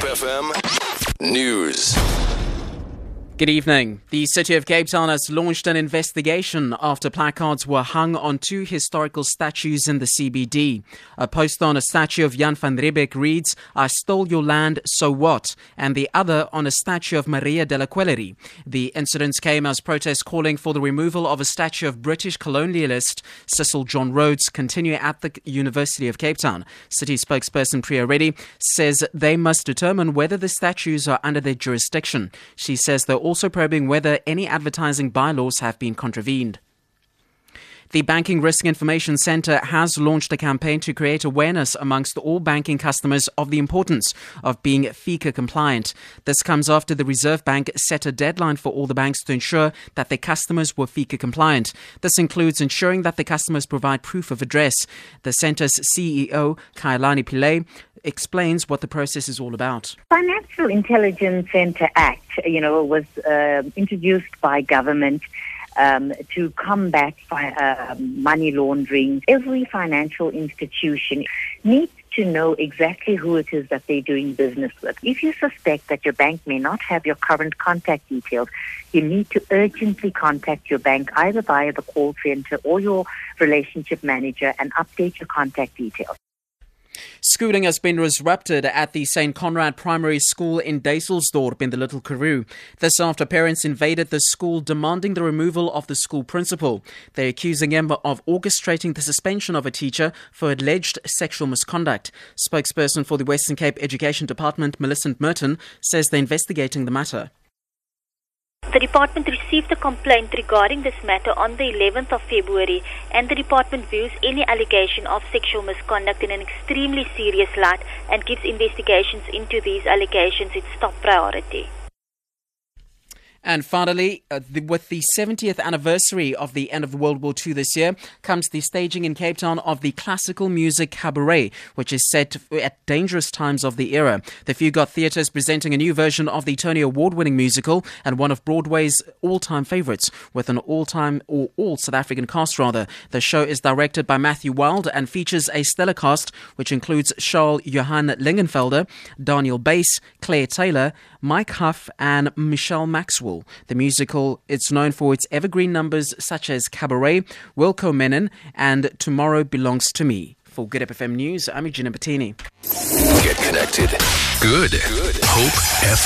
Hope FM News. Good evening. The City of Cape Town has launched an investigation after placards were hung on two historical statues in the CBD. A poster on a statue of Jan van Riebeeck reads, I stole your land, so what? And the other on a statue of Maria de la Quellerie. The incidents came as protests calling for the removal of a statue of British colonialist Cecil John Rhodes continue at the University of Cape Town. City spokesperson Priya Reddy says they must determine whether the statues are under their jurisdiction. She says they're also probing whether any advertising bylaws have been contravened. The Banking Risk Information Centre has launched a campaign to create awareness amongst all banking customers of the importance of being FICA compliant. This comes after the Reserve Bank set a deadline for all the banks to ensure that their customers were FICA compliant. This includes ensuring that the customers provide proof of address. The centre's CEO, Kalyani Pillay, explains what the process is all about. Financial Intelligence Center Act, you know, was uh, introduced by government um, to combat fi- uh, money laundering. Every financial institution needs to know exactly who it is that they're doing business with. If you suspect that your bank may not have your current contact details, you need to urgently contact your bank either via the call center or your relationship manager and update your contact details. Schooling has been disrupted at the St. Conrad Primary School in Dysselsdorp in the Little Karoo. This after parents invaded the school demanding the removal of the school principal. They're accusing him of orchestrating the suspension of a teacher for alleged sexual misconduct. Spokesperson for the Western Cape Education Department, Millicent Merton, says they're investigating the matter. The department received a complaint regarding this matter on the 11th of February, and the department views any allegation of sexual misconduct in an extremely serious light and gives investigations into these allegations its top priority. And finally, uh, the, with the 70th anniversary of the end of World War II this year, comes the staging in Cape Town of the classical music cabaret, which is set at dangerous times of the era. The Fugard Theatre is presenting a new version of the Tony Award winning musical and one of Broadway's all time favourites, with an all time or all South African cast, rather. The show is directed by Matthew Wild and features a stellar cast, which includes Charl-Johan Lingenfelder, Daniel Bass, Claire Taylor, Mike Huff, and Michelle Maxwell. The musical is known for its evergreen numbers such as Cabaret, Willkommen, and Tomorrow Belongs to Me. For Good FM News, I'm Eugenia Bettini. Get connected. Good. Good. HopeFM.co.za.